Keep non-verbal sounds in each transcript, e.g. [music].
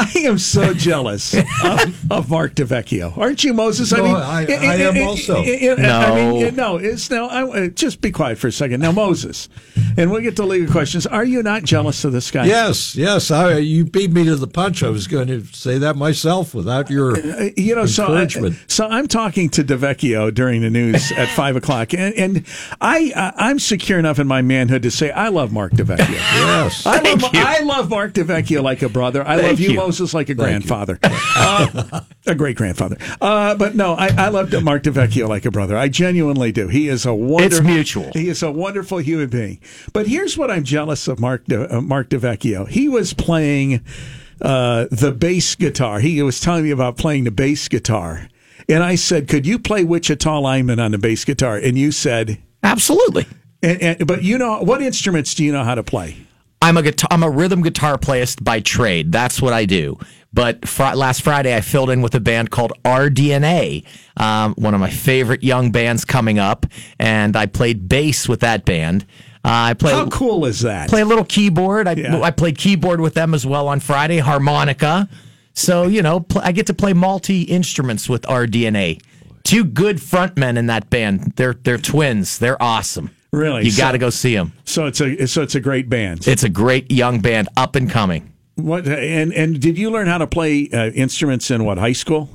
I am so jealous of, of Mark DeVecchio. Aren't you, Moses? No, I- I am also. I No. mean, no, it's no. I, uh, just be quiet for a second. Now, Moses, and we'll get to legal questions. Are you not jealous of this guy? Yes, yes. I, you beat me to the punch. I was going to say that myself without your. Uh, you know, so I, Encouragement. so I'm talking to DeVecchio during the news [laughs] at five o'clock, and, and I uh, I'm secure enough in my manhood to say I love Mark DeVecchio. [laughs] Yes. I love, Thank you. I love Mark DeVecchio like a brother. I love Thank you, you. Moses, like a grandfather, uh, a great grandfather. Uh, but no, I, I love Mark DeVecchio like a brother. I genuinely do. He is a wonderful. It's mutual. He is a wonderful human being. But here's what I'm jealous of Mark De, uh, Mark DeVecchio. He was playing uh, the bass guitar. He was telling me about playing the bass guitar. And I said, "Could you play Wichita Lineman on the bass guitar?" And you said, Absolutely. and, and, "But you know what instruments do you know how to play?" I'm a guitar, I'm a rhythm guitar playist by trade. That's what I do. But fr- last Friday, I filled in with a band called RDNA, um, one of my favorite young bands coming up, and I played bass with that band. Uh, I play How cool is that? play a little keyboard. I, Yeah. I played keyboard with them as well on Friday, harmonica. So you know, pl- I get to play multi instruments with RDNA. Two good frontmen in that band. They're they're twins. They're awesome. Really? you So- got to go see them. So it's a so it's a great band. It's a great young band, up and coming. What and and did you learn how to play uh, instruments in what high school?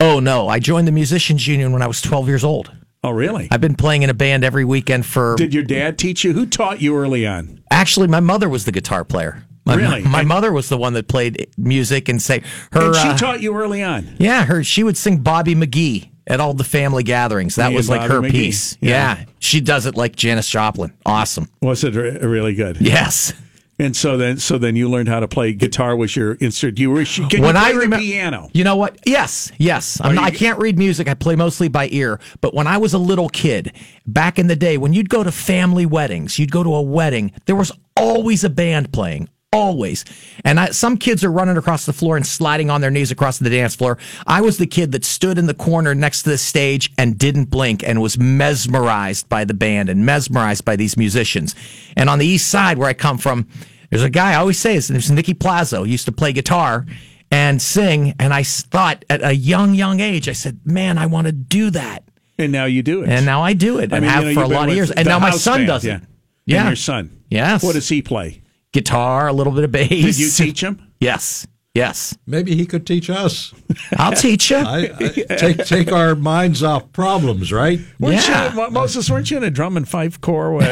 Oh no, I joined the musicians union when I was 12 years old. Oh, really? I've been playing in a band every weekend for. Did your dad teach you? Who taught you early on? Actually, my mother was the guitar player. My, Really? My, And- mother was the one that played music and say her. And she uh, taught you early on. yeah, her. She would sing Bobby McGee at all the family gatherings. That Me was like Bobby her McGee. piece. Yeah. Yeah. she does it like Janis Joplin. Awesome. Was it re- really good? Yes. And so then, so then you learned how to play guitar. Was your instrument? You were can when you play I the remember piano? you know what? Yes, yes. I'm Are not, I can't read music. I play mostly by ear. But when I was a little kid, back in the day, when you'd go to family weddings, you'd go to a wedding. There was always a band playing. Always. And I, some kids are running across the floor and sliding on their knees across the dance floor. I was the kid that stood in the corner next to the stage and didn't blink and was mesmerized by the band and mesmerized by these musicians. And on the east side where I come from, there's a guy I always say his name's Nicky Plazo. He used to play guitar and sing. And I thought at a young, young age, I said, man, I want to do that. And now you do it. And now I do it and mean, have you know, for a lot of years. And now my son band, does yeah. it. And Yeah. your son. Yes. What does he play? Guitar, a little bit of bass. Did you teach him? [laughs] Yes. Yes. Maybe he could teach us. I'll teach you. I, I, take take our minds off problems, right? Weren't Yeah. you, Moses, weren't you in a drum and fife corps when-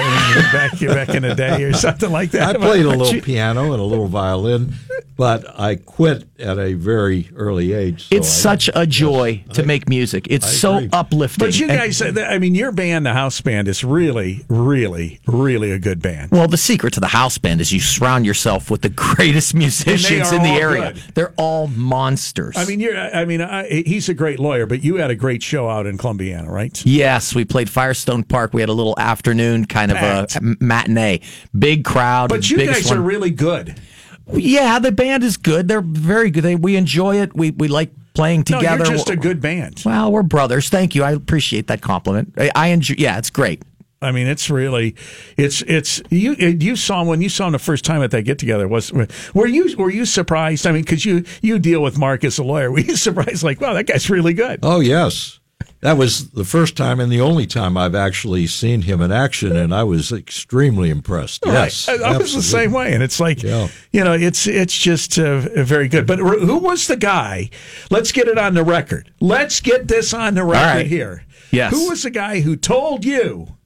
back back in the day or something like that? I played a little you- piano and a little violin, but I quit at a very early age. so it's I- such a joy to make music. It's I so agree. uplifting. But you And- guys, uh, I mean, your band, the house band, is really, really, really a good band. well, the secret to the house band is you surround yourself with the [laughs] greatest musicians in the area. good. They're all monsters. I mean, you're. I mean, I, he's a great lawyer, but you had a great show out in Columbiana, right? Yes, we played Firestone Park. We had a little afternoon kind of a matinee. Big crowd. But you biggest guys are really good. Yeah, the band is good. They're very good. They, we enjoy it. We we like playing No, together. you're just a good band. Well, we're brothers. Thank you. I appreciate that compliment. I, I enjoy. Yeah, it's great. I mean, it's really, it's it's you. You saw when you saw him the first time at that get together. Was were you were you surprised? I mean, because you you deal with Mark as a lawyer. [laughs] Were you surprised? Like, wow, that guy's really good. Oh yes, that was the first time and the only time I've actually seen him in action, and I was extremely impressed. Yes, I, I was the same way, and it's like Yeah. you know, it's it's just uh, very good. But who was the guy? Let's get it on the record. Let's get this on the record right. here. Yes. Who was the guy who told you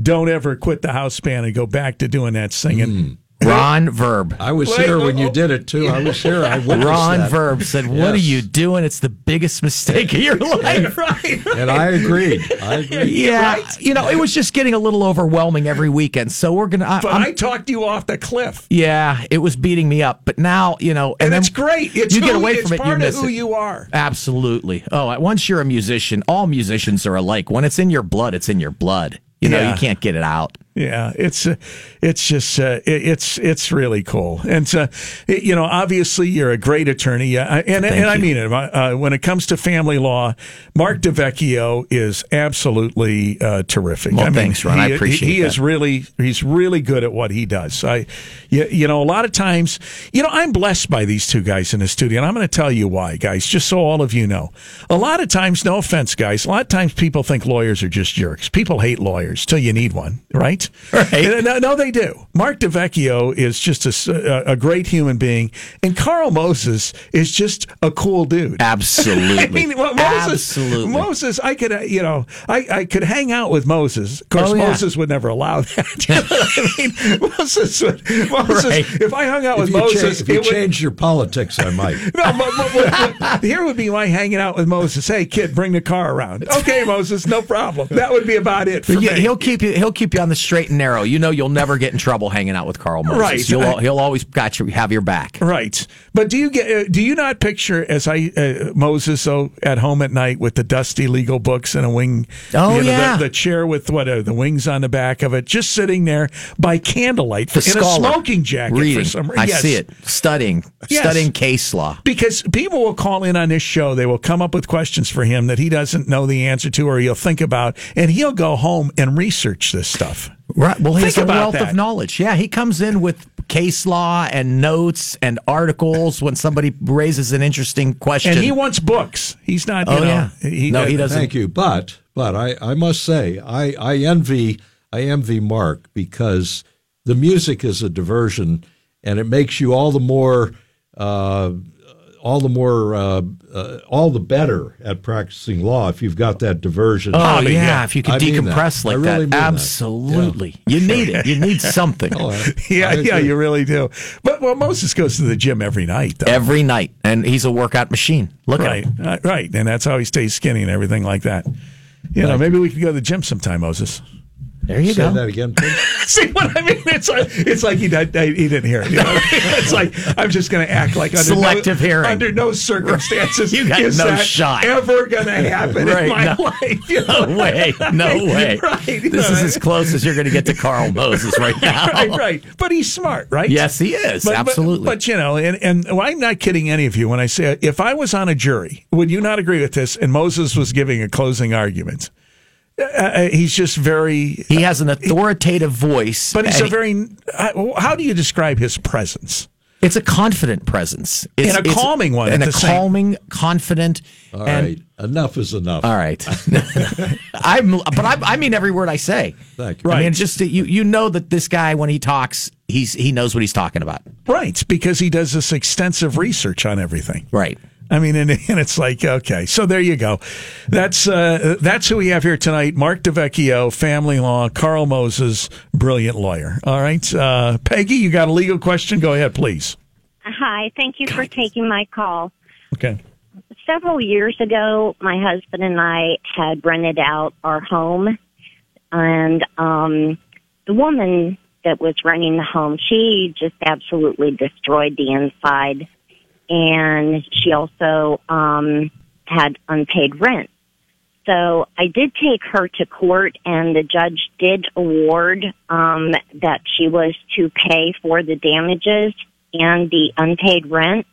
don't ever quit the house band and go back to doing that singing? Ron Verb. I was Wait, here when you oh. did it too. I was here. I witnessed Ron that. Verb said, "What are you doing? It's the biggest mistake of your life." right. and I agreed. I [laughs] agreed. Yeah, Right? you know, it was just getting a little overwhelming every weekend. So we're gonna. I, But I'm- I talked you off the cliff. yeah, it was beating me up. But now, you know, And, then it's great. It's you get who- away it's from it, you part miss of who it. you are. Absolutely. Oh, once you're a musician, all musicians are alike. When it's in your blood, it's in your blood. You know, Yeah. you can't get it out. Yeah, it's uh, it's just uh, it's it's really cool, and uh, you know, obviously you're a great attorney, uh, and and I mean it. Uh, when it comes to family law, Mark DeVecchio is absolutely uh, terrific. Well, I mean, thanks, Ron. He, I appreciate He, he that. is really he's really good at what he does. I, you, you know, a lot of times, you know, I'm blessed by these two guys in the studio, and I'm going to tell you why, guys, just so all of you know. A lot of times, no offense, guys, a lot of times people think lawyers are just jerks. People hate lawyers till you need one, right? Right. [laughs] No, no, they do. Mark DeVecchio is just a, a great human being, and Carl Moses is just a cool dude. Absolutely. [laughs] I mean, well, Moses, Absolutely. Moses, I could, uh, you know, I, I could hang out with Moses. Of course, Oh, yeah. Moses would never allow that. [laughs] You know I mean, Moses would, Moses, Right. if I hung out with If you, Moses, cha- if you it would, change your politics, I might. no, but, but- but- but here would be my hanging out with Moses. Hey, kid, bring the car around. Okay, Moses, no problem. That would be about it for Yeah, me. he'll keep you. He'll keep you on the straight and narrow. You know, you'll never get in trouble hanging out with Carl Moses. Right. You'll, I- he'll always got you have your back. Right, but do you get? Uh, do you not picture as I uh, Moses so at home at night with the dusty legal books and a wing? Oh, you know, yeah. the, the chair with what uh, the wings on the back of it, just sitting there by candlelight The in scholar a smoking jacket reading. for some reason. I yes. see it studying, Yes. studying case law. Because people will call in on this show, they will come up with questions for him that he doesn't know the answer to, or he'll think about, and he'll go home and research this stuff. Right. Well, he has Think a wealth that. of knowledge. Yeah, he comes in with case law and notes and articles when somebody raises an interesting question. And he wants books. He's not. You Oh, know, yeah. He, No, he doesn't. Thank you, but but I, I must say I, I envy I envy Mark because the music is a diversion and it makes you all the more uh, all the more uh, uh, all the better at practicing law if you've got that diversion. Oh Hobby, yeah, yeah. if you could I mean that. decompress I like really mean that, that. absolutely. You need it. You need something [laughs] Oh, I- [laughs] Yeah, I yeah, you really do. But well, Moses goes to the gym every night, though. every night, and he's a workout machine. Look right, at him. uh, right, and that's how he stays skinny and everything like that. You know, maybe we could go to the gym sometime, Moses. There you Say go. that again, please. [laughs] See what I mean? It's like it's like he did, he didn't hear it. You know? [laughs] it's like I'm just going to act like under Selective no, hearing. Under no circumstances [laughs] You got is no that shot. ever going to happen Right, in my no. life. You know? No way. No way. Right. This know, is as close as you're going to get to Carl Moses right now. right, right. But he's smart, right? Yes, he is. But- but- Absolutely. But, you know, and, and well, I'm not kidding any of you when I say if I was on a jury, would you not agree with this? And Moses was giving a closing argument. Uh, Uh, he's just very, he has an authoritative voice, but he's a very. Uh, how do you describe his presence? It's a confident presence. It's, And a it's- calming one And a the same- calming, confident. All and, right, enough is enough. All right. [laughs] I'm, but I, I mean every word I say. Thank you. I mean, Right. it's just you you know that this guy when he talks, he's he knows what he's talking about. Right, because he does this extensive research on everything. Right. I mean, and, and it's like, okay, so there you go. That's uh, that's who we have here tonight. Mark DeVecchio, family law. Carl Moses, brilliant lawyer. All right, uh, Peggy, you got a legal question? Go ahead, please. Hi, thank you for taking my call. Okay. Several years ago, my husband and I had rented out our home, and um, the woman that was renting the home, she just absolutely destroyed the inside, and she also um, had unpaid rent. So I did take her to court, and the judge did award um, that she was to pay for the damages and the unpaid rent.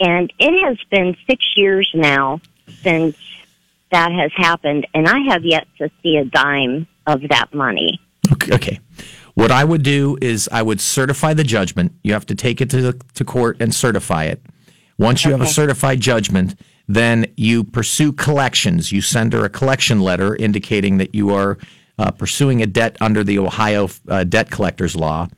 And it has been six years now since that has happened, and I have yet to see a dime of that money. Okay. okay. What I would do is I would certify the judgment. You have to take it to the, to court and certify it. Once you have a certified judgment, then you pursue collections. You send her a collection letter indicating that you are uh, pursuing a debt under the Ohio uh, debt collectors law.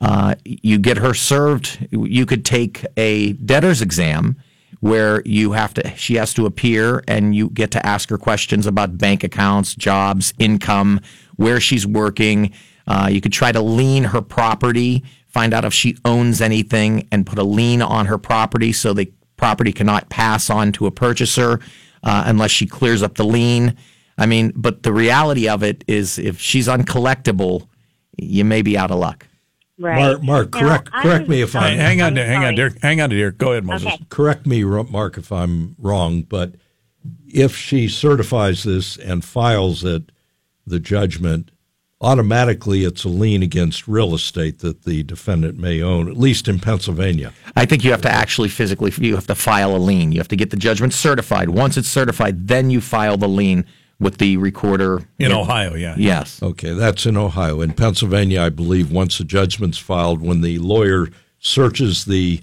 Uh, you get her served. You could take a debtor's exam where you have to she has to appear and you get to ask her questions about bank accounts jobs income where she's working uh, you could try to lien her property find out if she owns anything and put a lien on her property so the property cannot pass on to a purchaser uh, unless she clears up the lien i mean but the reality of it is if she's uncollectible you may be out of luck Right. Mark, Mark, Now, correct I correct me if um, I hang on, I'm there, hang on, sorry. dear. Hang on, dear. Go ahead, Moses. Okay. correct me, Mark, if I'm wrong, but if she certifies this and files it, the judgment, automatically it's a lien against real estate that the defendant may own, at least in Pennsylvania. I think you have to actually physically you have to file a lien. You have to get the judgment certified. Once it's certified, then you file the lien with the recorder In Ohio, yeah. Yes. Okay, that's in Ohio. In Pennsylvania, I believe once the judgment's filed, when the lawyer searches the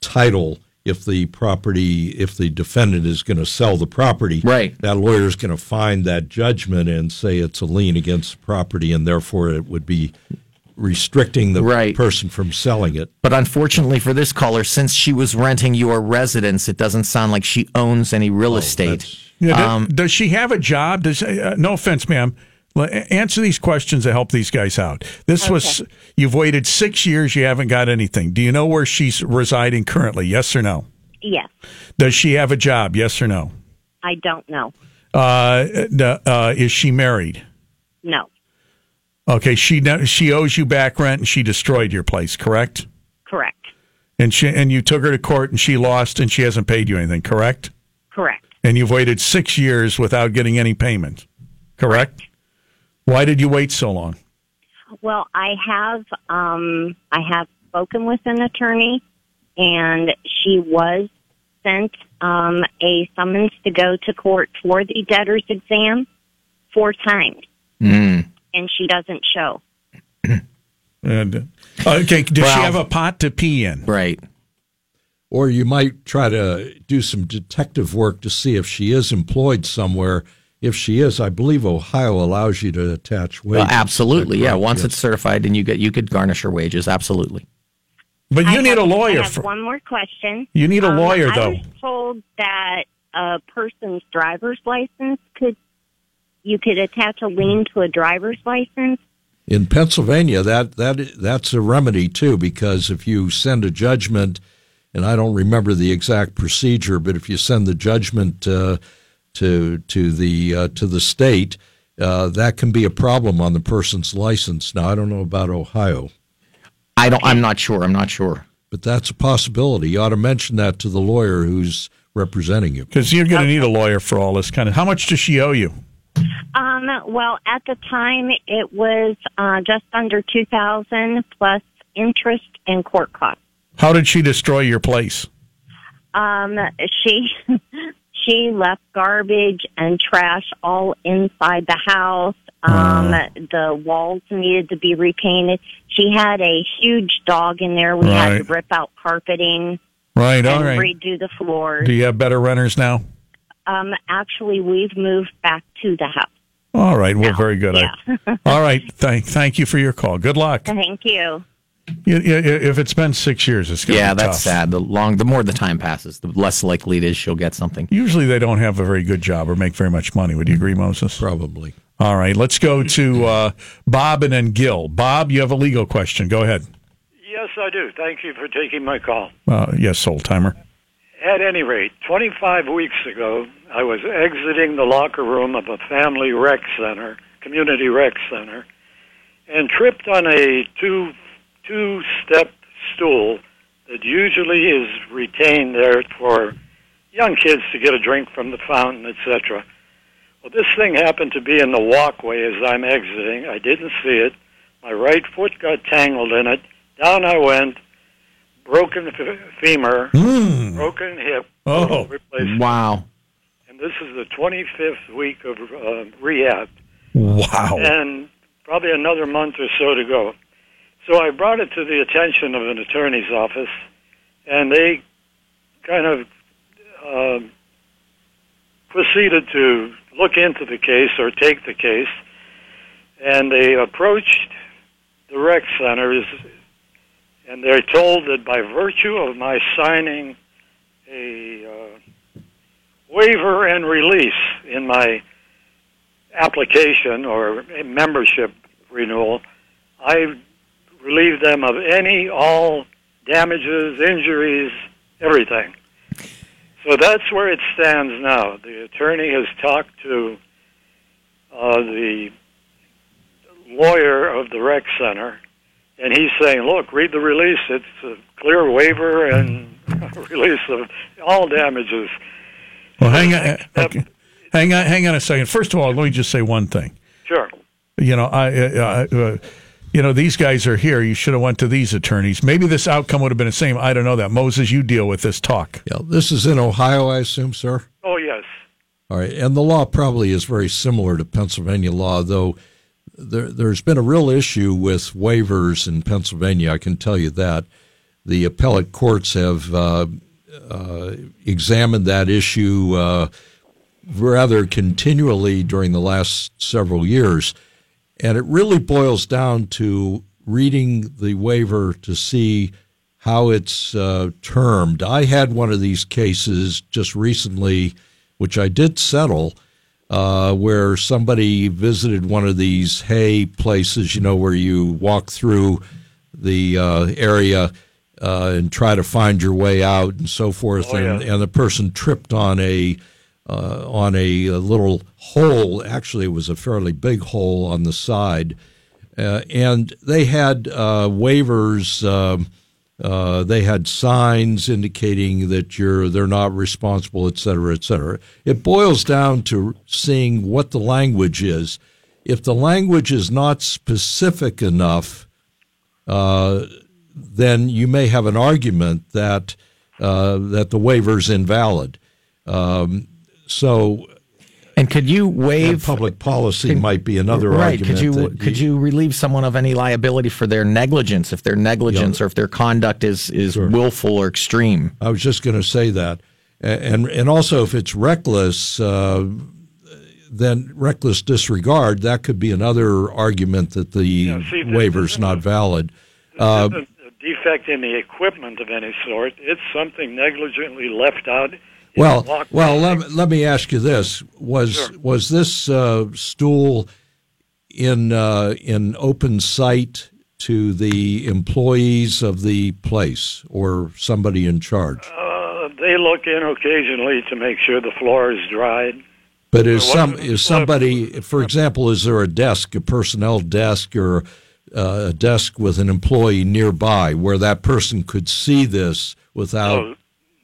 title, if the property, if the defendant is going to sell the property, Right. that lawyer is going to find that judgment and say it's a lien against the property, and therefore it would be restricting the Right. person from selling it. But unfortunately for this caller, since she was renting your residence, it doesn't sound like she owns any real estate. Yeah, do- Um, does she have a job? Does uh, no offense, ma'am. Answer these questions to help these guys out. This was you've waited six years. You haven't got anything. Do you know where she's residing currently? Yes or no? Yes, Does she have a job? Yes or no? I don't know. Uh, uh, is she married? No, Okay, she she owes you back rent, and she destroyed your place. Correct? correct, And she and you took her to court, and she lost, and she hasn't paid you anything. Correct? correct. And you've waited six years without getting any payment. Correct? Why did you wait so long? Well, I have um, I have spoken with an attorney, and she was sent um, a summons to go to court for the debtor's exam four times, Mm. and she doesn't show. [clears throat] And, uh, okay, does she have a pot to pee in? Right. Or you might try to do some detective work to see if she is employed somewhere. If she is, I believe Ohio allows you to attach wages. Well, absolutely. Yeah. Once yes. it's certified, and you get you could garnish her wages. Absolutely. But you I need have- a lawyer I have for. one more question. You need a Um, lawyer, I though. was told that a person's driver's license could you could attach a lien to a driver's license. In Pennsylvania, that that that's a remedy too, because if you send a judgment, and I don't remember the exact procedure, but if you send the judgment uh, to to the uh, to the state, uh, that can be a problem on the person's license. Now, I don't know about Ohio, I don't. I'm not sure. I'm not sure. but that's a possibility. You ought to mention that to the lawyer who's representing you. Because you're going to need a lawyer for all this kind of. How much does she owe you? Um, well, at the time it was uh, just under two thousand plus interest and court costs. How did she destroy your place? Um, she [laughs] she left garbage and trash all inside the house. Um, the walls needed to be repainted. She had a huge dog in there. We had to rip out carpeting Right. All right. redo the floors. Do you have better renters now? Um, actually, we've moved back to the house. All right. Well, very good. I- [laughs] all right. Thank thank you for your call. Good luck. Thank you. You- you- If it's been six years, it's going to Yeah, be that's tough. sad. The long, the more the time passes, the less likely it is she'll get something. Usually they don't have a very good job or make very much money. Would you agree, Moses? Probably. All right. Let's go to uh, Bob and then Gil. Bob, you have a legal question. Go ahead. Yes, I do. Thank you for taking my call. Uh, yes, old timer. At any rate, 25 weeks ago, I was exiting the locker room of a family rec center, community rec center, and tripped on a two two step stool that usually is retained there for young kids to get a drink from the fountain, etc. Well, this thing happened to be in the walkway as I'm exiting. I didn't see it. My right foot got tangled in it. Down I went. Broken f- femur, broken hip, Oh. replacement. Wow. And this is the 25th week of uh, rehab Wow. and probably another month or so to go. So I brought it to the attention of an attorney's office, and they kind of uh, proceeded to look into the case or take the case, and they approached the rec centers, and they're told that by virtue of my signing a uh, waiver and release in my application or membership renewal, I relieve them of any, all damages, injuries, everything. So that's where it stands now. The attorney has talked to uh, the lawyer of the rec center, and he's saying, "Look, read the release. It's a clear waiver and [laughs] release of all damages." Well, hang on. Okay. Hang on. Hang on a second. First of all, let me just say one thing. Sure. You know, I, uh, uh, you know, these guys are here. You should have went to these attorneys. Maybe this outcome would have been the same. I don't know that. Moses, you deal with this talk. Yeah, this is in Ohio, I assume, sir. Oh yes. All right, and the law probably is very similar to Pennsylvania law, though. There, there's been a real issue with waivers in Pennsylvania. I can tell you that the appellate courts have uh, uh, examined that issue uh, rather continually during the last several years. And it really boils down to reading the waiver to see how it's uh, termed. I had one of these cases just recently, which I did settle, uh, where somebody visited one of these hay places, you know, where you walk through the uh, area uh, and try to find your way out and so forth. Oh, and, yeah. and the person tripped on a uh, on a, a little hole. Actually, it was a fairly big hole on the side, uh, and they had uh, waivers. Um, uh, they had signs indicating that you're they're not responsible, et cetera, et cetera. It boils down to seeing what the language is. If the language is not specific enough, uh, then you may have an argument that that the waiver is invalid. Um, so, And could you waive public policy might be another right? argument. Could you could you relieve someone of any liability for their negligence if their negligence Yeah. or if their conduct is is willful or extreme? I was just going to say that, and and also if it's reckless, uh, then reckless disregard that could be another argument that the Yeah, see, waiver's isn't not a- valid. This Uh, isn't a defect in the equipment of any sort. It's something negligently left out. Well, well, let, let me ask you this: was Sure. was this uh, stool in uh, in open sight to the employees of the place or somebody in charge? Uh, they look in occasionally to make sure the floor is dried. But is some is somebody, for example, is there a desk, a personnel desk, or uh, a desk with an employee nearby where that person could see this without?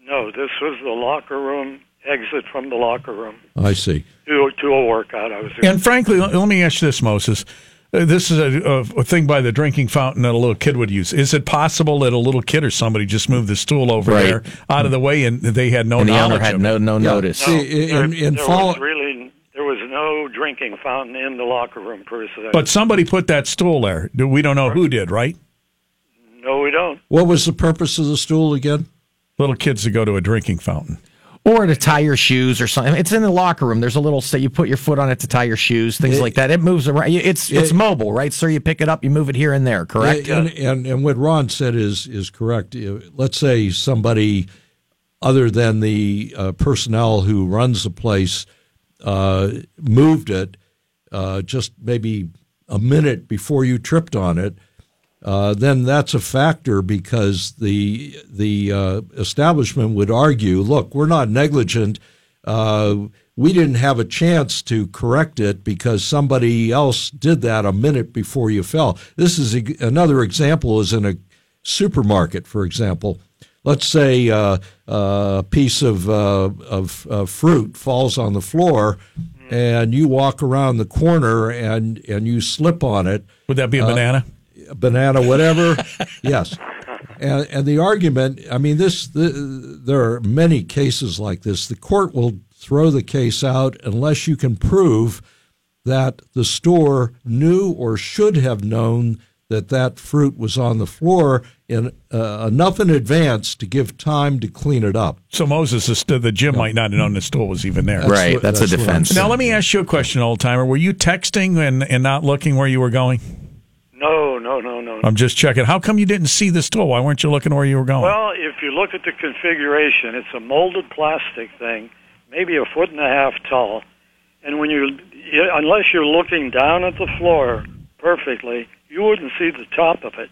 No, no, this was the locker room exit from the locker room I see. to to a workout. I was And frankly, let let me ask you this, Moses. Uh, This is a, a, a thing by the drinking fountain that a little kid would use. Is it possible that a little kid or somebody just moved the stool over Right. there out of the way and they had no And the owner had of no it? no notice. See, in, there, in there fall, was really there was no drinking fountain in the locker room per se. But somebody put that stool there. We don't know who did, right? no, we don't. what was the purpose of the stool again? Little kids to go to a drinking fountain. Or to tie your shoes or something. It's in the locker room. There's a little set you put your foot on it to tie your shoes, things like that. It moves around. It's it's It- mobile, right? So you pick it up, you move it here and there, correct? And, and and what Ron said is is correct. Let's say somebody other than the uh, personnel who runs the place uh, moved it uh, just maybe a minute before you tripped on it. Uh, then that's a factor because the the uh, establishment would argue, look, we're not negligent. Uh, we didn't have a chance to correct it because somebody else did that a minute before you fell. This is a, another example is in a supermarket, for example. Let's say uh, a piece of, uh, of uh, fruit falls on the floor, and you walk around the corner and, and you slip on it Would that be a banana? A banana, whatever. [laughs] yes. And, and the argument, I mean, this, the, there are many cases like this. The court will throw the case out unless you can prove that the store knew or should have known that that fruit was on the floor in uh, enough in advance to give time to clean it up. So Moses, the, st- the gym might not have known the stool was even there. right. what- That's, that's a defense. Now let me ask you a question, old timer. Were you texting and, and not looking where you were going? No, no, no, no. I'm just checking. How come you didn't see the stool? Why weren't you looking where you were going? Well, if you look at the configuration, it's a molded plastic thing, maybe a foot and a half tall. And when you, you unless you're looking down at the floor perfectly, you wouldn't see the top of it.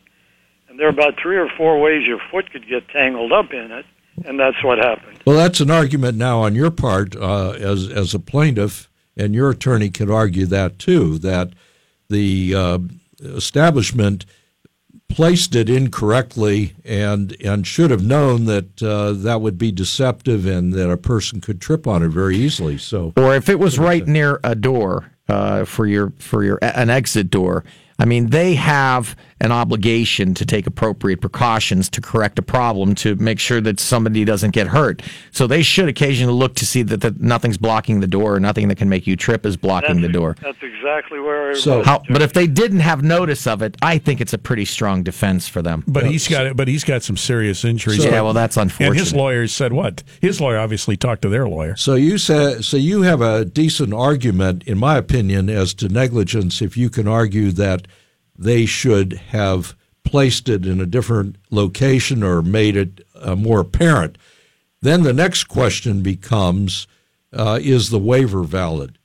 And there are about three or four ways your foot could get tangled up in it, and that's what happened. Well, that's an argument now on your part uh, as as a plaintiff, and your attorney could argue that too. That the uh, establishment placed it incorrectly and and should have known that uh, that would be deceptive and that a person could trip on it very easily. So Or if it was right near a door uh, for your for your an exit door. I mean, they have an obligation to take appropriate precautions to correct a problem to make sure that somebody doesn't get hurt. So they should occasionally look to see that, that nothing's blocking the door or nothing that can make you trip is blocking That's, the door. That's exactly where I So- was. How, but if they didn't have notice of it, I think it's a pretty strong defense for them. But he's got but he's got some serious injuries. yeah, well, that's unfortunate. and his unfortunate. lawyers said what? His lawyer obviously talked to their lawyer. So you say, so you have a decent argument, in my opinion, as to negligence. If you can argue that they should have placed it in a different location or made it uh, more apparent, then the next question becomes: uh, Is the waiver valid?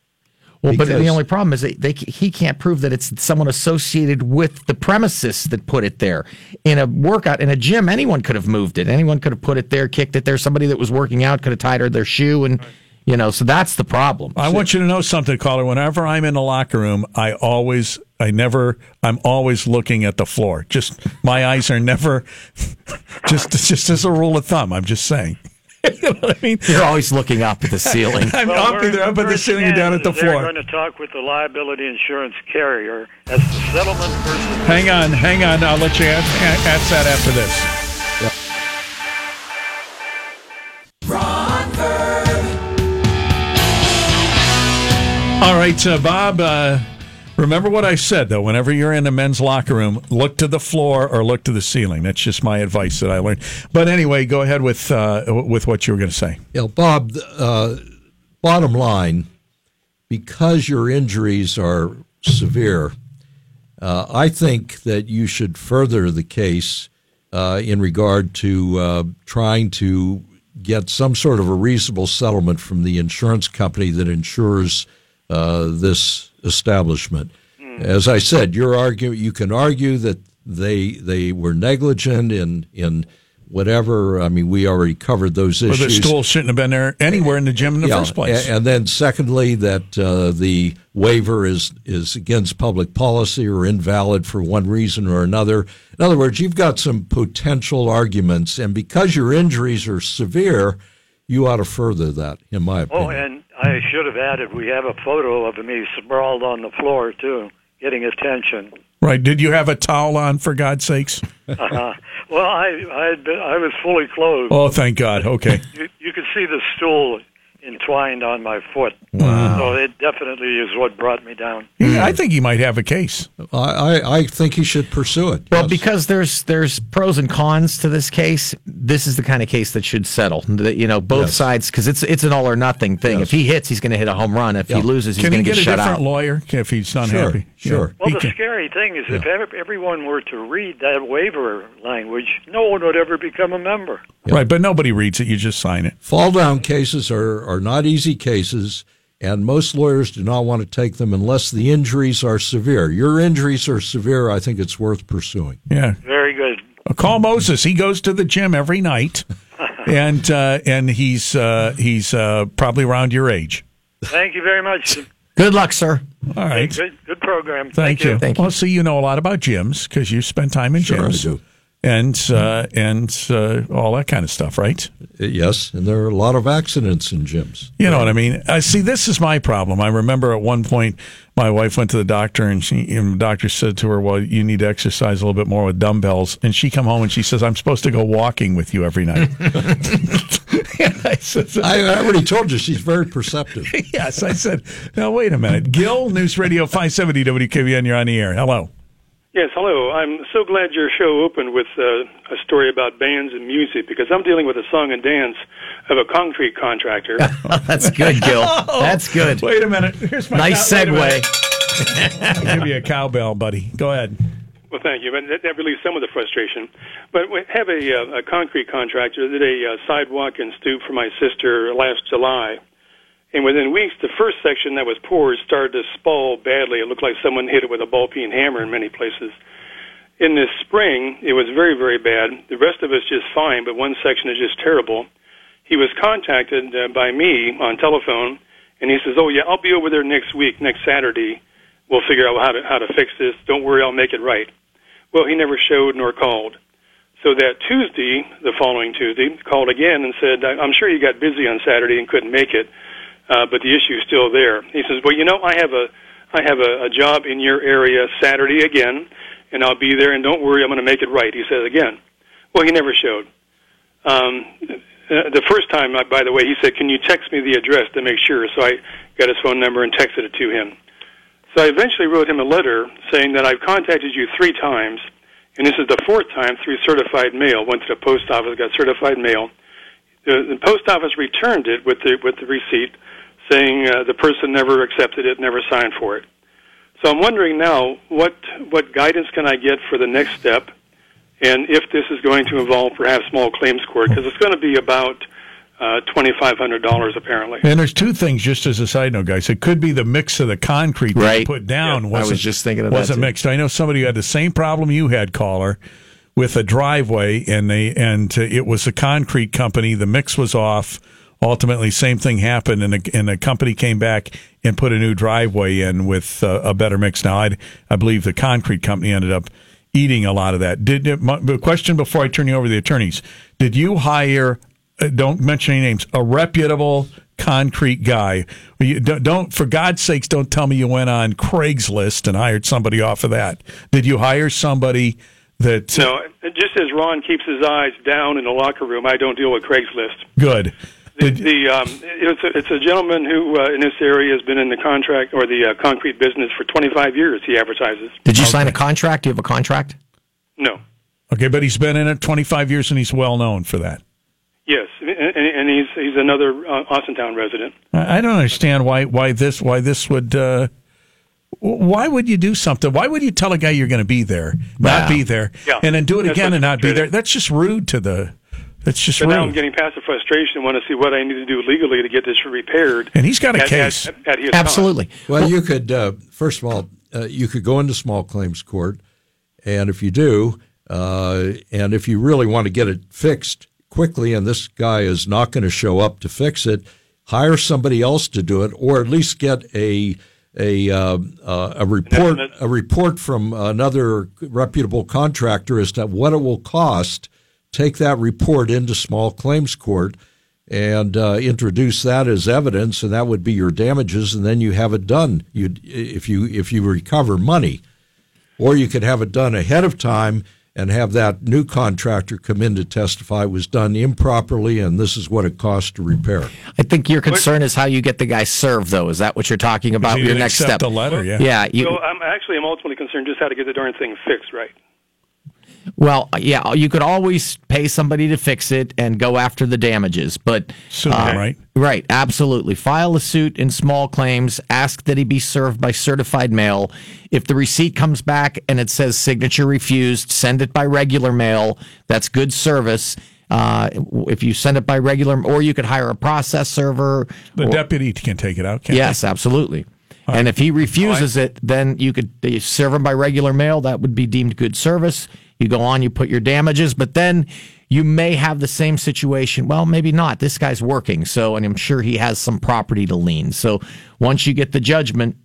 Well, but the only problem is that they, he can't prove that it's someone associated with the premises that put it there. In a workout, in a gym, anyone could have moved it. Anyone could have put it there, kicked it there. Somebody that was working out could have tied her their shoe, and you know, so that's the problem. I want you to know something, caller. Whenever I'm in the locker room, I always, I never, I'm always looking at the floor. Just my eyes are never, [laughs] just just as a rule of thumb. I'm just saying. [laughs] you know what I mean? You're always looking up at the [laughs] ceiling. I'm Well, up where- either up at the ceiling or down at stands the is floor. They're going to talk with the liability insurance carrier as the settlement person. Hang on, hang on. I'll let you ask, ask that after this. All right, uh, Bob. Uh, remember what I said, though. Whenever you're in a men's locker room, look to the floor or look to the ceiling. That's just my advice that I learned. But anyway, go ahead with uh, with what you were going to say. Know, Bob, uh, bottom line, because your injuries are severe, uh, I think that you should further the case uh, in regard to trying to get some sort of a reasonable settlement from the insurance company that insures this establishment. As I said, you're argue you can argue that they they were negligent in in whatever. I mean, we already covered those Or issues. the stool shouldn't have been there anywhere in the gym in the Yeah, first place. And then, secondly, that uh, the waiver is is against public policy or invalid for one reason or another. In other words, you've got some potential arguments, and because your injuries are severe, you ought to further that, in my opinion. Oh, and I should have added, we have a photo of me sprawled on the floor too, getting attention. right? Did you have a towel on, for God's sakes? Uh, well, I I, been, I was fully clothed. Oh, thank God. Okay. You, you could see the stool entwined on my foot. Wow. So it definitely is what brought me down. Yeah, I think he might have a case. I, I, I think he should pursue it. Well, yes. because there's there's pros and cons to this case. This is the kind of case that should settle. That, you know, both Yes. sides because it's it's an all or nothing thing. Yes. If he hits, he's going to hit a home run. If Yeah. he loses, he's Can going he to get get, a shut different out. lawyer if he's not Sure, happy? sure. Well, He the can- scary thing is if everyone were to read that waiver language, no one would ever become a member. Right, but nobody reads it. You just sign it. Fall down cases are, are not easy cases, and most lawyers do not want to take them unless the injuries are severe. Your injuries are severe, I think it's worth pursuing. Yeah. Very good. Uh, Carl Moses. He goes to the gym every night, [laughs] and uh, and he's uh, he's uh, probably around your age. Thank you very much. Good luck, sir. All right. Good, good program. Thank, you. Thank you. Well, see, you know a lot about gyms because you spend time in Sure, I gyms do. And uh, and uh, all that kind of stuff, right? Uh, Yes, and there are a lot of accidents in gyms. You know what I mean? I see, this is my problem. I remember at one point my wife went to the doctor and she and the doctor said to her, "Well, you need to exercise a little bit more with dumbbells." And she come home and she says, "I'm supposed to go walking with you every night." [laughs] [laughs] I said, I, I already told you she's very perceptive. [laughs] "Yes." I said, "Now wait a minute, Gil, News Radio 570 WKBN, you're on the air. Hello." Yes, hello. I'm so glad your show opened with uh, a story about bands and music because I'm dealing with a song and dance of a concrete contractor. [laughs] That's good, Gil. [laughs] That's good. Wait a minute. Here's my Nice cow- wait a minute. segue. I'll give you a cowbell, buddy. Go ahead. well, thank you. But that, that relieves some of the frustration. But we have a, uh, a concrete contractor that did a uh, sidewalk and stoop for my sister last July. And within weeks, the first section that was poured started to spall badly. It looked like someone hit it with a ball peen hammer in many places. In this spring, it was very, very bad. The rest of it's just fine, but one section is just terrible. He was contacted uh, by me on telephone, and he says, "Oh yeah, I'll be over there next week, next Saturday. We'll figure out how to how to fix this. Don't worry, I'll make it right." Well, he never showed nor called. So that Tuesday, the following Tuesday, called again and said, "I'm sure you got busy on Saturday and couldn't make it, uh, but the issue is still there." He says, "Well, you know, I have a I have a, a job in your area Saturday again, and I'll be there. And don't worry, I'm going to make it right." He says again. Well, he never showed. Um, the first time, uh, by the way, he said, "Can you text me the address to make sure?" So I got his phone number and texted it to him. So I eventually wrote him a letter saying that I've contacted you three times, and this is the fourth time through certified mail. Went to the post office, got certified mail. The post office returned it with the with the receipt, saying uh, the person never accepted it, never signed for it. So I'm wondering now what what guidance can I get for the next step, and if this is going to involve perhaps small claims court because it's going to be about uh, twenty five hundred dollars apparently. And there's two things, just as a side note, guys. It could be the mix of the concrete that you Right. put down I wasn't was just thinking of that, wasn't too. mixed. I know somebody who had the same problem you had, caller, with a driveway, and they and uh, it was a concrete company. The mix was off. Ultimately, same thing happened, and the, and the company came back and put a new driveway in with uh, a better mix. Now, I I believe the concrete company ended up eating a lot of that. Did my, the question before I turn you over to the attorneys? Did you hire? Uh, don't mention any names. A reputable concrete guy. You, don't, don't for God's sakes, don't tell me you went on Craigslist and hired somebody off of that. Did you hire somebody that? No, just as Ron keeps his eyes down in the locker room, I don't deal with Craigslist. Good. The, the um, it's a, it's a gentleman who uh, in this area has been in the contract or the uh, concrete business for 25 years. He advertises. Did you sign a contract? Do you have a contract? No, okay, but he's been in it 25 years and he's well known for that. yes, and, and he's he's another uh, Austintown resident. I I don't understand why why this why this would. Uh, why would you do something? Why would you tell a guy you're going to be there, not Wow. be there, Yeah. and then do it That's again and not be there? That's just rude to the. That's just But now I'm getting past the frustration. Want to see what I need to do legally to get this repaired. And he's got a at, case. at, at his Absolutely. Well, you could uh, first of all, uh, you could go into small claims court, and if you do, uh, and if you really want to get it fixed quickly, and this guy is not going to show up to fix it, hire somebody else to do it, or at least get a a uh, uh, a report a report from another reputable contractor as to what it will cost. Take that report into small claims court and uh, introduce that as evidence, and that would be your damages, and then you have it done. You if you if you recover money, or you could have it done ahead of time and have that new contractor come in to testify it was done improperly, and this is what it cost to repair. I think your concern is how you get the guy served, though. Is that what you're talking about? He Your didn't next accept step. the letter, yeah. Yeah. You, Well, I'm actually I'm ultimately concerned just how to get the darn thing fixed right. Well, yeah, you could always pay somebody to fix it and go after the damages, but Sue him, right? Right, absolutely. File a suit in small claims. Ask that he be served by certified mail. If the receipt comes back and it says signature refused, send it by regular mail. That's good service. Uh, if you send it by regular, or you could hire a process server. The or- deputy can take it out. Can't Yes, absolutely. And if he refuses it, then you could serve him by regular mail. That would be deemed good service. You go on, you put your damages, but then you may have the same situation. Well, maybe not. This guy's working, so and I'm sure he has some property to lien. So once you get the judgment,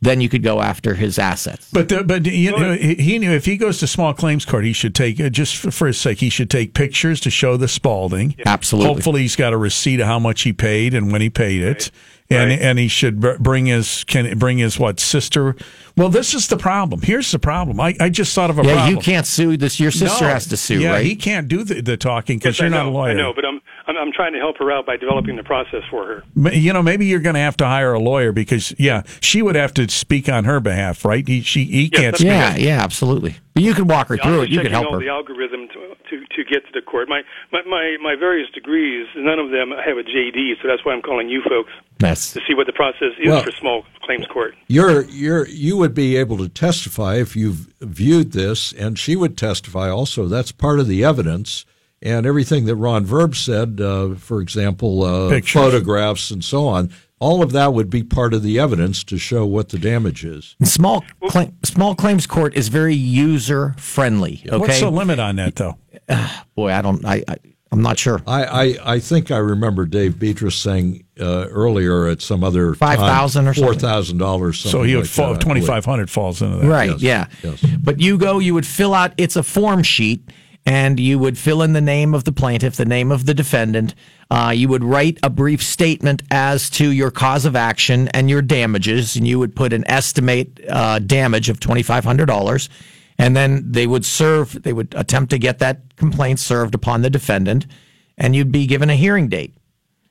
then you could go after his assets. But the, but you know, he he knew if he goes to small claims court, he should take uh, just for, for his sake. He should take pictures to show the spalling. Absolutely. Hopefully, he's got a receipt of how much he paid and when he paid it, and Right. and he should bring his can bring his what sister. Well, this is the problem. Here's the problem. I, I just thought of a Yeah, problem. you can't sue this. Your sister No. has to sue, yeah, right? he can't do the, the talking because Yes, you're I not know, a lawyer. I know, but I'm, I'm I'm trying to help her out by developing the process for her. Ma- You know, maybe you're going to have to hire a lawyer because, yeah, she would have to speak on her behalf, right? He, she, he Yes, can't speak. yeah, yeah, absolutely. But you can walk her Yeah, through it. You can help all her. the algorithm to, to to get to the court. My, my my my various degrees, none of them have a JD, so that's why I'm calling you folks Yes. to see what the process is Well- for small claims court. You're you're you would be able to testify if you've viewed this, and she would testify also. That's part of the evidence, and everything that Ron Verb said, uh, for example, uh, photographs and so on. All of that would be part of the evidence to show what the damage is. Small claim, small claims court is very user friendly. Okay. What's the limit on that, though? [sighs] Boy, I don't. I, I I'm not sure. I, I, I think I remember Dave Beatrice saying uh, earlier at some other 5,000 or something? four thousand dollars. So he would like fall, that, I believe. 2500 falls into that. Right. Yes, Yeah. yes. But you go. You would fill out. It's a form sheet, and you would fill in the name of the plaintiff, the name of the defendant. Uh, you would write a brief statement as to your cause of action and your damages, and you would put an estimate uh, damage of twenty five hundred dollars, and then they would serve. They would attempt to get that complaint served upon the defendant, and you'd be given a hearing date.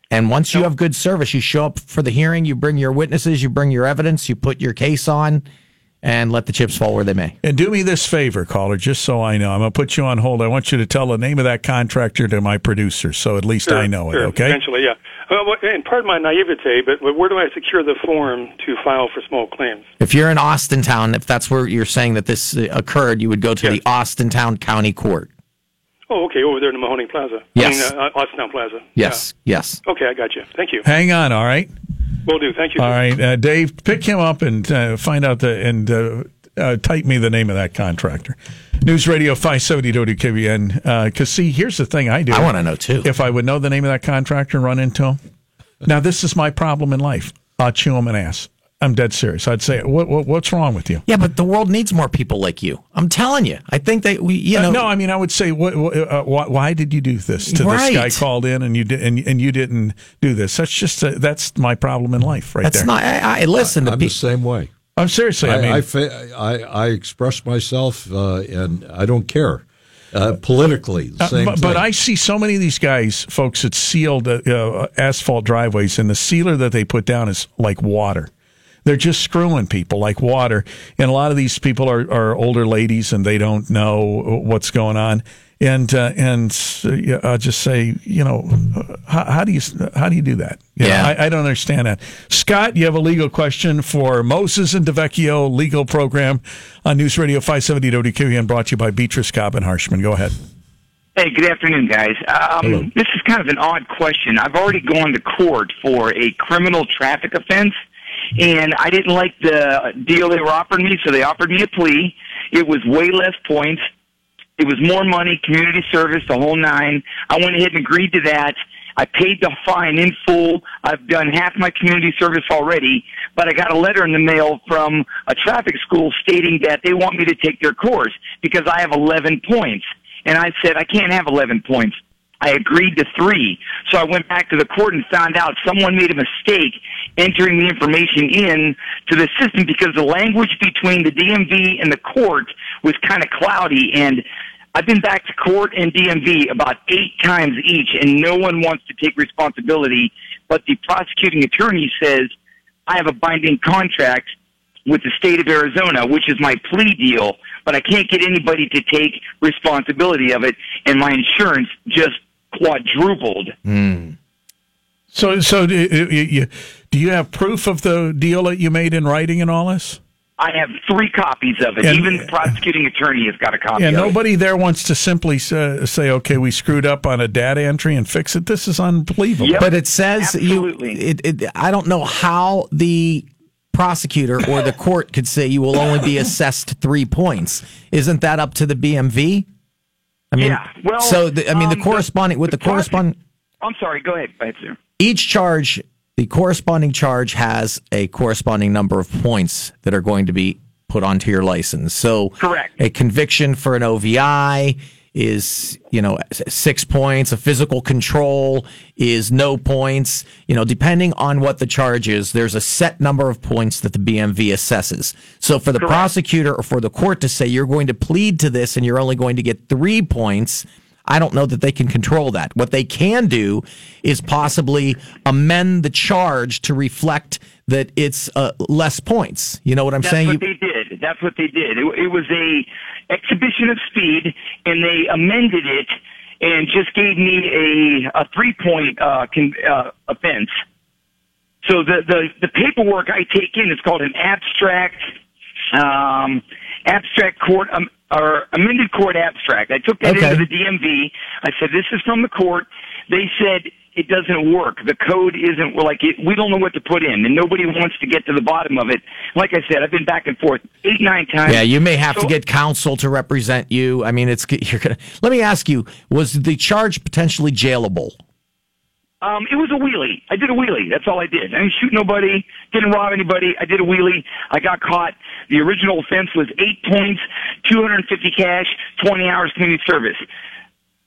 And once you have good service, you show up for the hearing, you bring your witnesses, you bring your evidence, you put your case on, and let the chips fall where they may. And do me this favor, caller, just so I know. I'm going to put you on hold. I want you to tell the name of that contractor to my producer, so at least Sure, I know sure, it, okay? Eventually, yeah. Well, what- and pardon my naivete, but where do I secure the form to file for small claims? If you're in Austintown, if that's where you're saying that this uh, occurred, you would go to Yes. the Austintown County Court. Oh, okay, over there in the Mahoning Plaza. Yes. I mean, uh, Austintown Plaza. Yes, yes. Okay, I got you. Thank you. Hang on, all right? Will do. Thank you. All sir. right, uh, Dave, pick him up and uh, find out the and uh, uh, type me the name of that contractor. News Radio 570 WKBN. Because see, here's the thing I do. I wanna know, too. If I would know the name of that contractor and run into him. Now, this is my problem in life. I'll chew him an ass. I'm dead serious. I'd say, what, what what's wrong with you? Yeah, but the world needs more people like you. I'm telling you. I think that we, you know, Uh, no, I mean, I would say, what, what, uh, why, why did you do this to Right. this guy called in and you did and, and you didn't do this? That's just uh that's my problem in life, right that's there. not. I, I listen to I'm the same way. I'm seriously. I, I, mean, I, fa- I, I express myself, uh, and I don't care. Uh, politically, the Uh, same but, thing. but I see so many of these guys, folks, that sealed uh, uh, asphalt driveways, and the sealer that they put down is like water. They're just screwing people like water. And a lot of these people are, are older ladies, and they don't know what's going on. And uh, and uh, I'll just say, you know, how, how do you how do you do that? You know, Yeah. I, I don't understand that. Scott, you have a legal question for Moses and DeVecchio legal program on News Radio 570 WKBN, brought to you by Betras Kopp and Harshman. Go ahead. Hey, good afternoon, guys. Um, this is kind of an odd question. I've already gone to court for a criminal traffic offense, and I didn't like the deal they were offering me, so they offered me a plea. It was way less points. It was more money, community service, the whole nine. I went ahead and agreed to that. I paid the fine in full. I've done half my community service already, but I got a letter in the mail from a traffic school stating that they want me to take their course because I have 11 points. And I said, I can't have 11 points. I agreed to three. So I went back to the court and found out someone made a mistake entering the information in to the system because the language between the DMV and the court was kind of cloudy. And I've been back to court and DMV about eight times each and no one wants to take responsibility, but the prosecuting attorney says I have a binding contract with the state of Arizona, which is my plea deal, but I can't get anybody to take responsibility of it, and my insurance just quadrupled. Hmm. So, so do you, you, do you have proof of the deal that you made in writing and all this? I have three copies of it. And- Even the prosecuting attorney has got a copy Yeah, of it. nobody there wants to simply say, say, okay, we screwed up on a data entry and fix it. This is unbelievable. Yep. But it says you. Absolutely. It, it, I don't know how the prosecutor or the court could say you will only be assessed three points. Isn't that up to the BMV? I mean, Yeah, well, so the, I mean, um, the corresponding with the, the corresponding I'm sorry. Go ahead. Go ahead, sir. each charge, the corresponding charge has a corresponding number of points that are going to be put onto your license. So, Correct. A conviction for an OVI is, you know, six points. A physical control is no points. You know, depending on what the charge is, there's a set number of points that the BMV assesses. So, for the prosecutor or for the court to say you're going to plead to this and you're only going to get three points. I don't know that they can control that. What they can do is possibly amend the charge to reflect that it's uh, less points. You know what I'm That's saying? That's what You- they did. That's what they did. It, it was a exhibition of speed, and they amended it and just gave me a a three point uh, con, uh, offense. So the, the the paperwork I take in is called an abstract um, abstract court um, or amended court abstract. I took that Okay. into the DMV. I said this is from the court. They said it doesn't work. The code isn't like it, we don't know what to put in, and nobody wants to get to the bottom of it. Like I said, I've been back and forth eight nine times. yeah, you may have to get counsel to represent you. I mean, it's you're gonna. Let me ask you: Was the charge potentially jailable? Um, it was a wheelie. I did a wheelie. That's all I did. I didn't shoot nobody. Didn't rob anybody. I did a wheelie. I got caught. The original offense was eight points, 250 cash, 20 hours community service.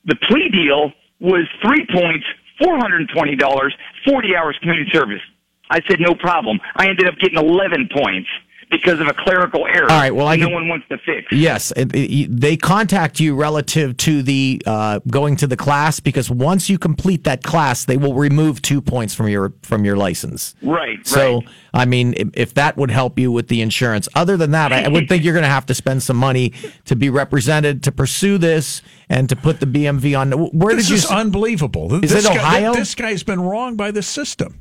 The plea deal was three points, $420, 40 hours community service. I said no problem. I ended up getting 11 points because of a clerical error. All right, well, I no can- one wants to fix. Yes, it- it- they contact you relative to the uh, going to the class because once you complete that class, they will remove two points from your from your license. Right. So, right. I mean, if, if that would help you with the insurance. Other than that, I, I would think you're going to have to spend some money to be represented to pursue this and to put the BMV on. Where This did you? This is unbelievable. Is this it guy- Ohio? this guy's been wronged by the system.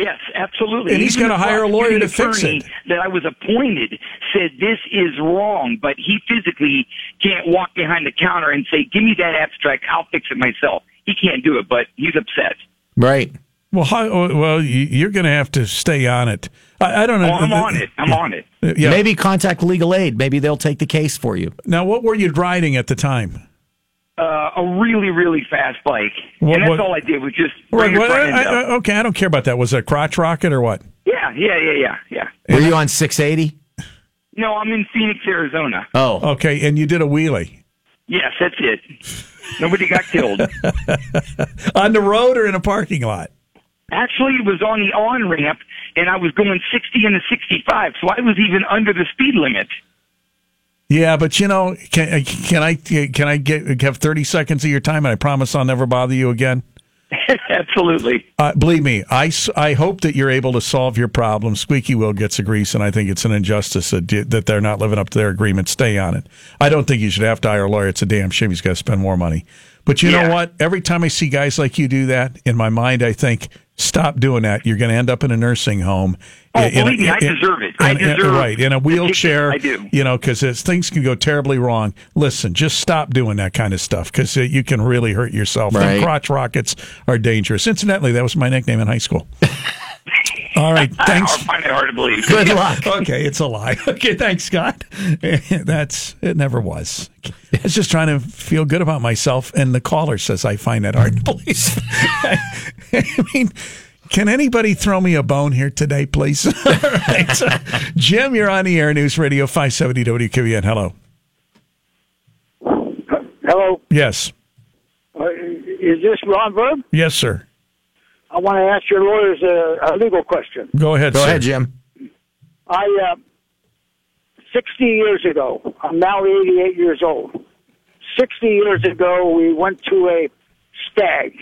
Yes, absolutely. And he's Even gotta hire a lawyer to fix it. attorney That I was appointed said this is wrong, but he physically can't walk behind the counter and say, "Give me that abstract. I'll fix it myself." He can't do it, but he's upset. right. Well, how, oh, well, you- you're going to have to stay on it. I, I don't Oh, know. I'm on it. I'm on it. Yeah. Maybe contact legal aid. Maybe they'll take the case for you. Now, what were you riding at the time? Uh, a really, really fast bike, What- and that's what- all I did was just Right, bring a well, I- up. I- okay, I don't care about that. Was it a crotch rocket or what? Yeah, yeah, yeah, yeah, yeah. Were you on 680? No, I'm in Phoenix, Arizona. Oh, Okay, and you did a wheelie Yes, that's it. Nobody got killed. [laughs] on the road or in a parking lot? Actually, it was on the on ramp, and I was going 60 and a 65, so I was even under the speed limit. Yeah, but you know, can can I can I get have thirty seconds of your time? And I promise I'll never bother you again. [laughs] Absolutely. Uh, believe me, I, I hope that you're able to solve your problem. Squeaky wheel gets a grease, and I think it's an injustice that, that they're not living up to their agreement. Stay on it. I don't think you should have to hire a lawyer. It's a damn shame he's got to spend more money. But you Yeah. know what? Every time I see guys like you do that, in my mind, I think, stop doing that. You're going to end up in a nursing home. Oh, in- in- believe me, I in- deserve it. I in- in- deserve right in a wheelchair. I do. You know, because things can go terribly wrong. Listen, just stop doing that kind of stuff because uh, you can really hurt yourself. And Right. crotch rockets are dangerous. Incidentally, that was my nickname in high school. [laughs] All right, [laughs] Thanks. I find it hard to believe. good luck. Okay, it's a lie. [laughs] Okay, thanks, Scott. [laughs] That's it. Never was. I was just trying to feel good about myself, and the caller says I find that hard to believe. I mean, can anybody throw me a bone here today, please? All right. Jim, you're on the Air News Radio 570 WKBN. Hello. Hello, Yes. uh, is this Ron Verb? Yes, sir. I want to ask your lawyers a, a legal question. Go ahead. Go sir. ahead, Jim. I, uh, 60 years ago, I'm now 88 years old. 60 years ago, we went to a stag,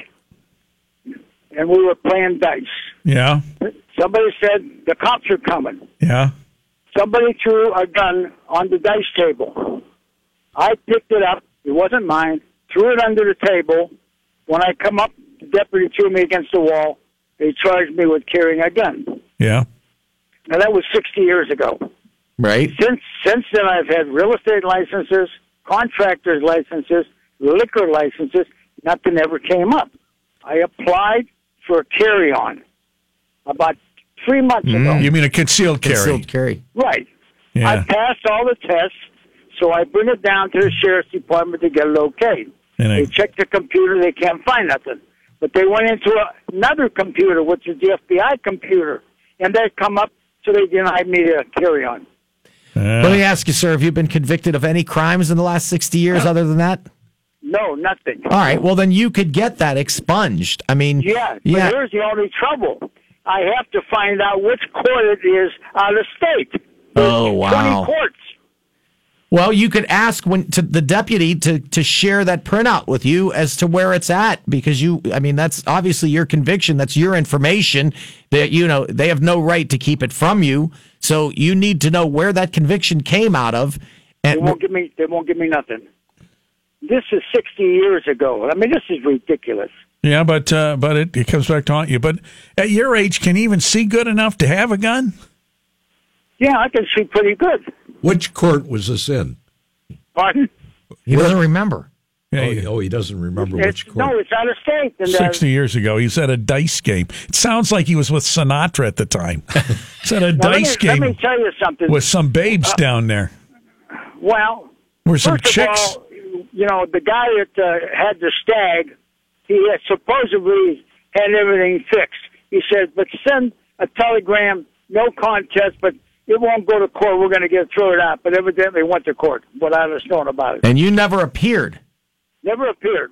and we were playing dice. Yeah. Somebody said the cops are coming. Yeah. Somebody threw a gun on the dice table. I picked it up. It wasn't mine. Threw it under the table. When I come up, the deputy threw me against the wall. They charged me with carrying a gun. Yeah. Now that was 60 years ago. Right. Since since then, I've had real estate licenses, contractors licenses, liquor licenses. Nothing ever came up. I applied for a carry on about three months mm. ago. You mean a concealed carry? Concealed carry. Right. Yeah. I passed all the tests, so I bring it down to the sheriff's department to get it okayed. And They I, check the computer, they can't find nothing. But they went into a, another computer, which is the FBI computer, and they come up, so they denied me the carry on. Let me ask you, sir, have you been convicted of any crimes in the last 60 years other than that? No, nothing. All right. Well, then you could get that expunged. I mean, Yeah, but yeah. here's the only trouble. I have to find out which court it is out of state. There's Oh, wow. 20 courts. Well, you could ask when to the deputy to to share that printout with you as to where it's at because you I mean that's obviously your conviction, that's your information that you know they have no right to keep it from you. So you need to know where that conviction came out of and They won't give me. They won't give me nothing. This is 60 years ago. I mean, this is ridiculous. yeah, but uh, but it, it comes back to haunt you. But at your age, can you even see good enough to have a gun? Yeah, I can see pretty good. Which court was this in? Pardon? he doesn't remember. Yeah, Oh, he- oh, he doesn't remember It's, which court. no, it's out of state. And, uh, 60 years ago. he's at a dice game. It sounds like he was with Sinatra at the time. [laughs] He's at a now, let, me, dice let me tell you something. with some babes down there. well, Were some first chicks. of all, you know, the guy that uh, had the stag, he had supposedly had everything fixed. He said, but send a telegram, no contest, but it won't go to court. We're going to get throw it out. But evidently went to court without us knowing about it. And you never appeared Never appeared.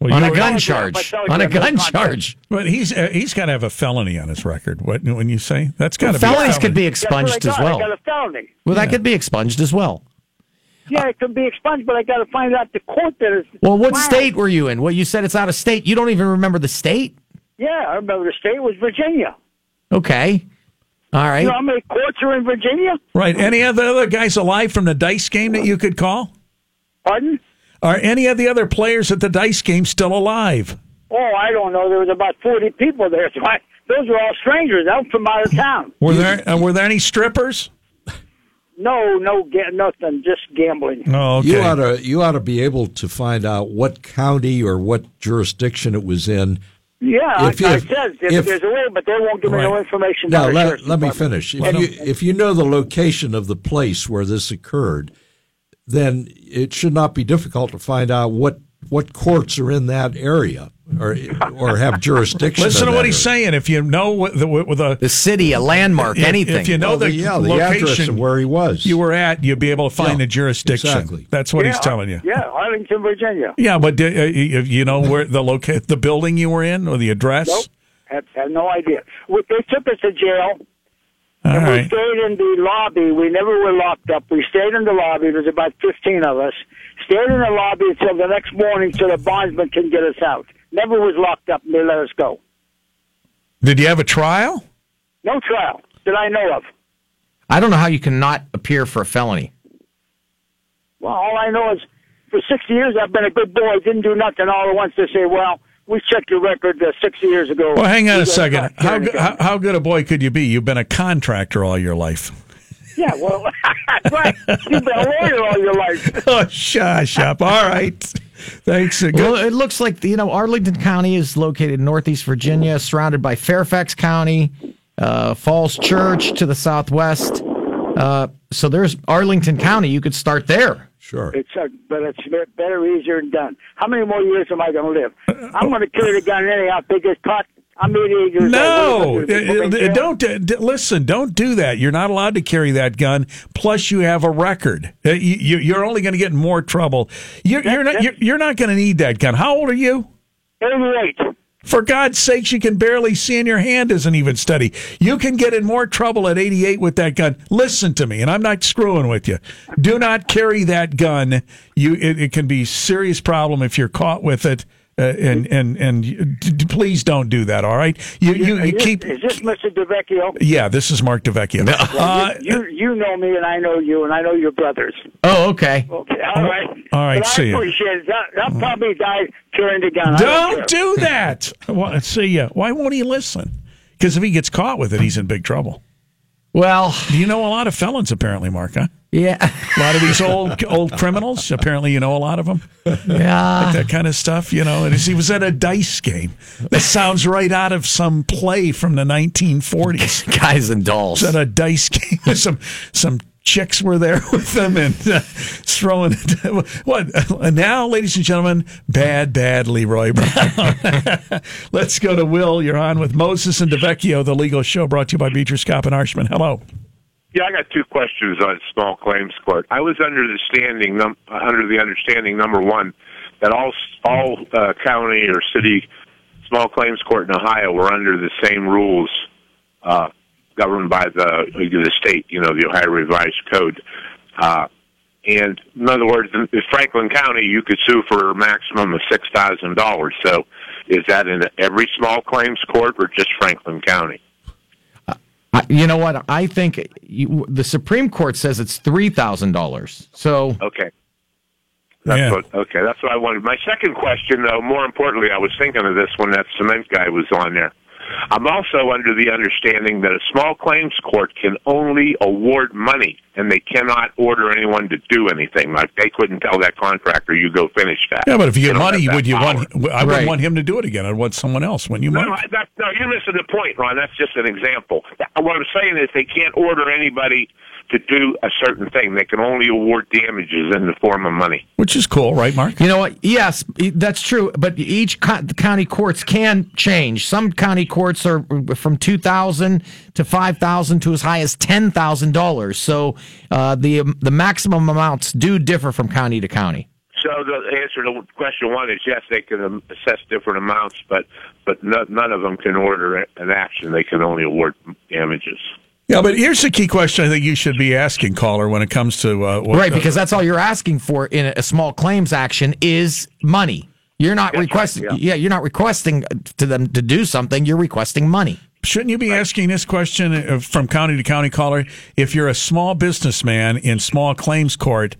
Well, on a were- gun charge. On a gun contest. charge. But he's uh, he's got to have a felony on his record. What when you say that's got to be a Felonies could felony. be That's what I expunged as well. I got a felony. Well, that could be expunged as well. Yeah, it could be expunged, but I got to find out the court that is. Well, what Wow. state were you in? Well, you said it's out of state. You don't even remember the state? Yeah, I remember the state was Virginia. Okay. All right. You know how many courts are in Virginia? Right. Any of the other guys alive from the dice game that you could call? Pardon? Are any of the other players at the dice game still alive? Oh, I don't know. There was about forty people there. [laughs] So I, those were all strangers out from out of town. Were there uh, were there any strippers? No, no, ga- nothing. Just gambling. Oh, okay. You ought to you ought to be able to find out what county or what jurisdiction it was in. Yeah, If I, I said if, if- there's a way, but they won't give me no information. Now let, let me finish. If you if you know the location of the place where this occurred, then it should not be difficult to find out what what courts are in that area or or have jurisdiction. Listen to that what he's saying. If you know what the, the the city, a landmark, if- anything. if you know Well, the, the, yeah, the address location of where he was. you were at, you'll be able to find Yeah, the jurisdiction. exactly. That's what he's telling you. Yeah, Arlington, Virginia. Yeah, but do, uh, you you know where the locate the building you were in or the address? Nope, had, had no idea. They took us to jail. All and we stayed in the lobby. We never were locked up. We stayed in the lobby. There's about 15 of us. Stayed in the lobby until the next morning so the bondsman can get us out. Never was locked up and they let us go. Did you have a trial? No trial that I know of. I don't know how you can not appear for a felony. Well, all I know is for 60 years I've been a good boy. Didn't do nothing all at once to say, well, we checked your record uh, 60 years ago. Well, hang on a second. How, good- how how good a boy could you be? You've been a contractor all your life. Yeah, well, that's [laughs] right. You've been a lawyer all your life. [laughs] Oh, shush up. All right. Thanks. Well, it looks like you know Arlington County is located in northeast Virginia, surrounded by Fairfax County, uh, Falls Church to the southwest. Uh, so there's Arlington County. You could start there. Sure. It's uh, but it's better, easier, and done. How many more years am I going to live? I'm going to carry the gun anyhow. If they get caught, I'm 88 years No, old. What are you Uh, gonna do? uh, don't uh, d- listen. Don't do that. You're not allowed to carry that gun. Plus, you have a record. Uh, you, you- you're only going to get in more trouble. You're, you're not. You're, you're not going to need that gun. How old are you? 88. For God's sakes, you can barely see, and your hand isn't even steady. You can get in more trouble at 88 with that gun. Listen to me, and I'm not screwing with you. Do not carry that gun. You, it, it can be serious problem if you're caught with it. Uh, and and and d- d- please don't do that. All right, you you, Is you this, keep. is this Mr. DeVecchio? Yeah, this is Mark DeVecchio. Uh, you you know me, and I know you, and I know your brothers. Oh, okay. Okay, all right. All right, but see I ya. appreciate it. That, that probably died carrying the gun. I don't do that. Well, see ya. Why won't he listen? Because if he gets caught with it, he's in big trouble. Well, You know a lot of felons, apparently, Mark. Huh? Yeah, A lot of these old old criminals. Apparently, you know a lot of them. yeah. That kind of stuff. You know, and he was at a dice game. That sounds right out of some play from the 1940s. [laughs] Guys and dolls. At a dice game, [laughs] some some chicks were there [laughs] with them and uh, throwing. What uh, now, ladies and gentlemen? Bad, bad Leroy Brown. Let's go to Will. You're on with Moses and DeVecchio, the legal show brought to you by Betras Kopp and Harshman. Hello. Yeah, I got two questions on small claims court. I was under the standing, num- under the understanding, number one, that all all uh, county or city small claims court in Ohio were under the same rules uh, governed by the the state, you know, the Ohio Revised Code. Uh, and in other words, in in Franklin County, you could sue for a maximum of six thousand dollars. So, is that in every small claims court or just Franklin County? I, you know what? I think you, the Supreme Court says it's three thousand dollars. So Okay. That's Yeah. what, okay, that's what I wanted. My second question, though, more importantly, I was thinking of this when that cement guy was on there. I'm also under the understanding that a small claims court can only award money, and they cannot order anyone to do anything. Like they couldn't tell that contractor, "You go finish that." Yeah, but if you They get money, would you power. want? I wouldn't Right. want him to do it again. I'd want someone else. When you No, might. no, I- that, no, you're missing the point, Ron. That's just an example. What I'm saying is they can't order anybody to do a certain thing. They can only award damages in the form of money. Which is cool, right, Mark? You know what? Yes, that's true. But each co- county courts can change. Some county courts are from two thousand to five thousand to as high as ten thousand dollars. So uh, the the maximum amounts do differ from county to county. So the answer to question one is yes, they can um, assess different amounts, but but no, none of them can order an action. They can only award damages. Yeah, but here's the key question I think you should be asking, caller, when it comes to uh, what, right, because that's all you're asking for in a small claims action is money. You're not That's right, requesting. yeah. yeah, you're not requesting to them to do something. You're requesting money. Shouldn't you be asking this question uh, from county to county caller? If you're a small businessman in small claims court,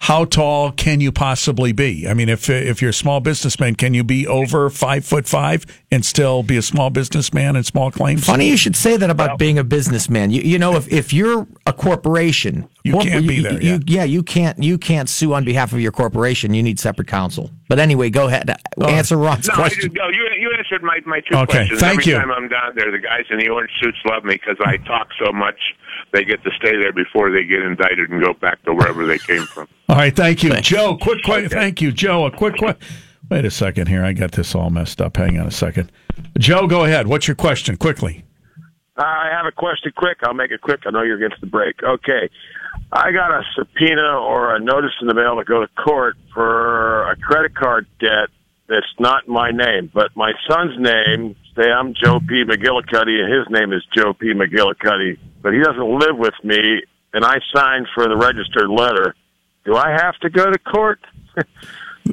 how tall can you possibly be? I mean, if if you're a small businessman, can you be over five foot five and still be a small businessman and small claims? Funny you should say that about being a businessman. You, you know, if, if you're a corporation, You corp- can't be there, You, yeah, you can't you can't sue on behalf of your corporation. You need separate counsel. But anyway, go ahead. Oh. Answer Ron's No, question. didn't, no, you you answered my my two Okay, questions. thank Every you. time I'm down there, the guys in the orange suits love me because I talk so much. They get to stay there before they get indicted and go back to wherever they came from. [laughs] All right, thank you, Joe. Quick question. Thank you, Joe. A quick question. Wait a second here. I got this all messed up. Hang on a second. Joe, go ahead. What's your question? Quickly. I have a question quick. I'll make it quick. I know you're against the break. Okay. I got a subpoena or a notice in the mail to go to court for a credit card debt that's not my name, but my son's name. Say I'm Joe P. McGillicuddy, and his name is Joe P. McGillicuddy, but he doesn't live with me, and I signed for the registered letter. Do I have to go to court? [laughs]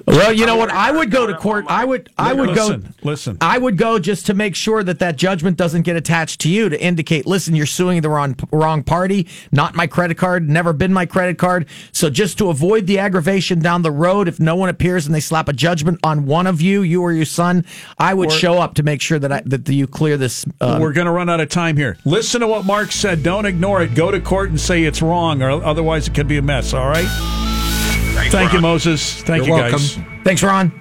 Well, you know what? I would go to court. I would. I would go. Listen, listen. I would go just to make sure that that judgment doesn't get attached to you to indicate, listen, you're suing the wrong wrong party, not my credit card, never been my credit card. So just to avoid the aggravation down the road, if no one appears and they slap a judgment on one of you, you or your son, I would Or- show up to make sure that I, that you clear this. Uh, We're going to run out of time here. Listen to what Mark said. Don't ignore it. Go to court and say it's wrong, or otherwise it could be a mess. All right. Thank you, Moses. Thank You're you, welcome. guys. thanks, Ron.